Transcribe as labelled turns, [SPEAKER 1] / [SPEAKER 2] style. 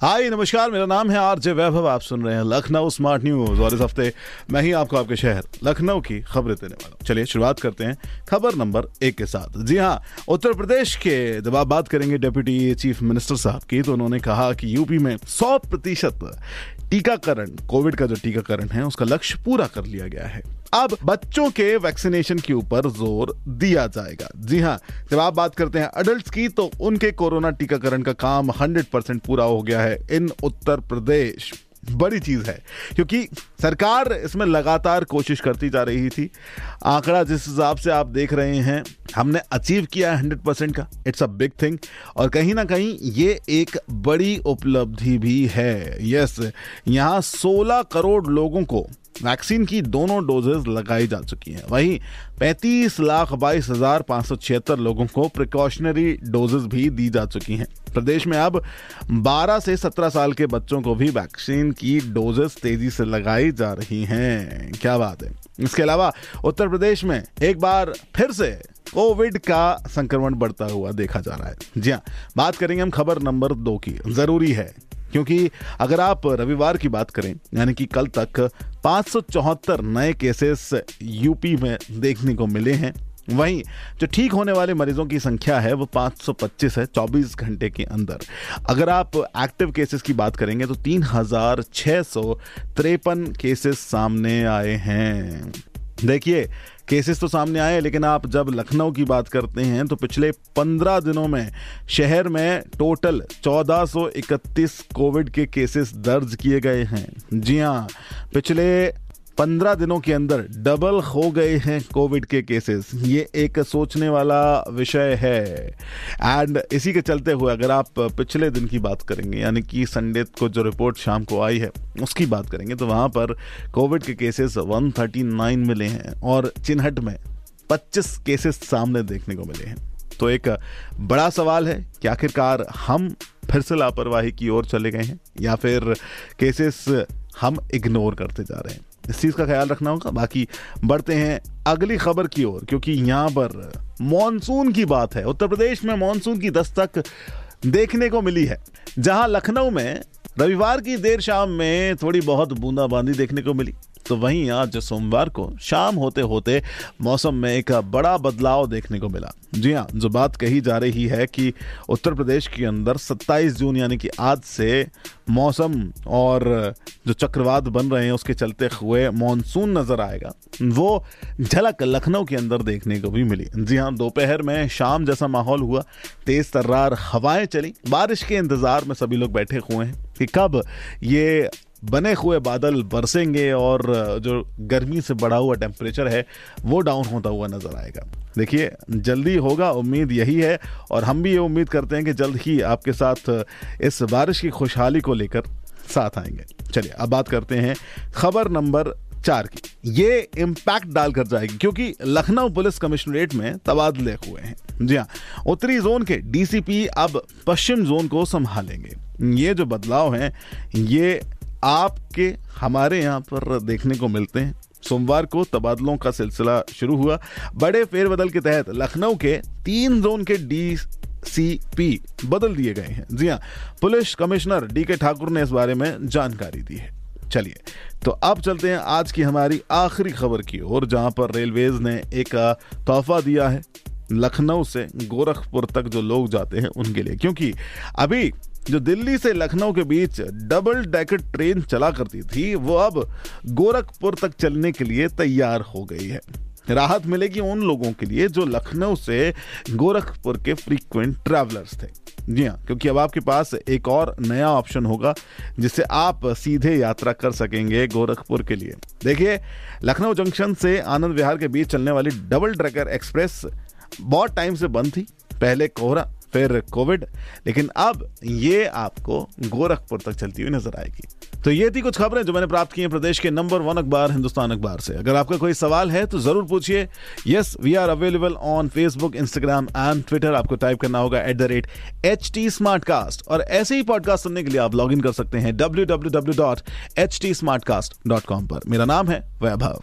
[SPEAKER 1] हाय, नमस्कार, मेरा नाम है आरजे वैभव, आप सुन रहे हैं लखनऊ स्मार्ट न्यूज़ और इस हफ़्ते मैं ही आपको आपके शहर लखनऊ की खबरें देने वाला हूँ। चलिए, शुरुआत करते हैं खबर नंबर एक के साथ। जी हाँ उत्तर प्रदेश के जब आप बात करेंगे डेप्यूटी चीफ मिनिस्टर साहब की तो उन्होंने कहा कि यूपी में सौ प्रतिशत टीकाकरण, कोविड का जो टीकाकरण है, उसका लक्ष्य पूरा कर लिया गया है। अब बच्चों के वैक्सीनेशन के ऊपर ज़ोर दिया जाएगा। जी हाँ जब आप बात करते हैं अडल्ट की तो उनके कोरोना टीकाकरण का काम 100 परसेंट पूरा हो गया है इन उत्तर प्रदेश। बड़ी चीज़ है, क्योंकि सरकार इसमें लगातार कोशिश करती जा रही थी। आंकड़ा जिस हिसाब से आप देख रहे हैं, हमने अचीव किया है हंड्रेड परसेंट का। इट्स अ बिग थिंग और कहीं ना कहीं ये एक बड़ी उपलब्धि भी है। यस यहाँ 16 करोड़ लोगों को वैक्सीन की दोनों डोजेज लगाई जा चुकी हैं। वहीं 35 लाख बाईस हज़ार पाँच सौ छिहत्तर लोगों को प्रिकॉशनरी डोजेज भी दी जा चुकी हैं। प्रदेश में अब 12 से 17 साल के बच्चों को भी वैक्सीन की डोजेस तेज़ी से लगाई जा रही हैं। क्या बात है। इसके अलावा उत्तर प्रदेश में एक बार फिर से कोविड का संक्रमण बढ़ता हुआ देखा जा रहा है। जी हाँ बात करेंगे हम खबर नंबर दो की। ज़रूरी है क्योंकि अगर आप रविवार की बात करें, यानी कि कल तक पाँच सौ चौहत्तर नए केसेस यूपी में देखने को मिले हैं। वहीं जो ठीक होने वाले मरीजों की संख्या है, वो 525 है 24 घंटे के अंदर। अगर आप एक्टिव केसेस की बात करेंगे तो तीन हज़ार छह सौ तिरपन केसेस सामने आए हैं। देखिए केसेस तो सामने आए, लेकिन आप जब लखनऊ की बात करते हैं तो पिछले पंद्रह दिनों में शहर में टोटल 1431 कोविड के केसेस दर्ज किए गए हैं। जी हाँ पिछले पंद्रह दिनों के अंदर डबल हो गए हैं कोविड के केसेस ये एक सोचने वाला विषय है. एंड इसी के चलते हुए अगर आप पिछले दिन की बात करेंगे, यानी कि संडे को जो रिपोर्ट शाम को आई है, उसकी बात करेंगे तो वहाँ पर कोविड के केसेस 139 मिले हैं और चिन्हट में 25 केसेस सामने देखने को मिले हैं. तो एक बड़ा सवाल है, कि आखिरकार हम फिर से लापरवाही की ओर चले गए हैं या फिर केसेस हम इग्नोर करते जा रहे हैं? इस चीज़ का ख्याल रखना होगा। बाकी बढ़ते हैं अगली खबर की ओर, क्योंकि यहाँ पर मानसून की बात है। उत्तर प्रदेश में मानसून की दस्तक देखने को मिली है। जहाँ लखनऊ में रविवार की देर शाम में थोड़ी बहुत बूंदाबांदी देखने को मिली। तो वहीं आज सोमवार को शाम होते होते मौसम में एक बड़ा बदलाव देखने को मिला। जी हाँ जो बात कही जा रही है कि उत्तर प्रदेश के अंदर 27 जून यानी कि आज से मौसम और जो चक्रवात बन रहे हैं, उसके चलते हुए मानसून नज़र आएगा। वो झलक लखनऊ के अंदर देखने को भी मिली। जी हाँ दोपहर में शाम जैसा माहौल हुआ। तेज तर्रार हवाएँ चली। बारिश के इंतज़ार में सभी लोग बैठे हुए हैं कि कब ये बने हुए बादल बरसेंगे और जो गर्मी से बढ़ा हुआ टेम्परेचर है, वो डाउन होता हुआ नज़र आएगा। देखिए, जल्दी होगा, उम्मीद यही है, और हम भी ये उम्मीद करते हैं कि जल्द ही आपके साथ इस बारिश की खुशहाली को लेकर साथ आएँगे। चलिए, अब बात करते हैं खबर नंबर चार की। ये इम्पैक्ट डालकर जाएगी, क्योंकि लखनऊ पुलिस कमिश्नरेट में तबादले हुए हैं। जी हाँ उत्तरी जोन के डीसीपी अब पश्चिम जोन को संभालेंगे। ये जो बदलाव हैं, ये आपके, हमारे यहाँ पर देखने को मिलते हैं। सोमवार को तबादलों का सिलसिला शुरू हुआ। बड़े फेरबदल के तहत लखनऊ के तीन जोन के डी सी बदल दिए गए हैं। जी हाँ पुलिस कमिश्नर डी के ठाकुर ने इस बारे में जानकारी दी है। चलिए तो अब चलते हैं आज की हमारी आखिरी खबर की ओर, जहाँ पर रेलवेज ने एक तोहफा दिया है। लखनऊ से गोरखपुर तक जो लोग जाते हैं उनके लिए, क्योंकि अभी जो दिल्ली से लखनऊ के बीच डबल डेकर ट्रेन चला करती थी, वो अब गोरखपुर तक चलने के लिए तैयार हो गई है। राहत मिलेगी उन लोगों के लिए जो लखनऊ से गोरखपुर के फ्रीक्वेंट ट्रैवलर्स थे। जी हाँ क्योंकि अब आपके पास एक और नया ऑप्शन होगा, जिससे आप सीधे यात्रा कर सकेंगे गोरखपुर के लिए। देखिए, लखनऊ जंक्शन से आनंद विहार के बीच चलने वाली डबल ट्रैकर एक्सप्रेस बहुत टाइम से बंद थी। पहले कोहरा फिर कोविड, लेकिन अब ये आपको गोरखपुर तक चलती हुई नज़र आएगी। तो ये थी कुछ खबरें जो मैंने प्राप्त की हैं प्रदेश के नंबर वन अखबार, हिंदुस्तान अखबार से। अगर आपका कोई सवाल है तो ज़रूर पूछिए। Yes we are available on Facebook Instagram and Twitter आपको टाइप करना होगा at the rate H T smart cast और ऐसे ही पॉडकास्ट सुनने के लिए आप लॉग इन कर सकते हैं W W W dot H T smart cast dot com पर। मेरा नाम है वैभव।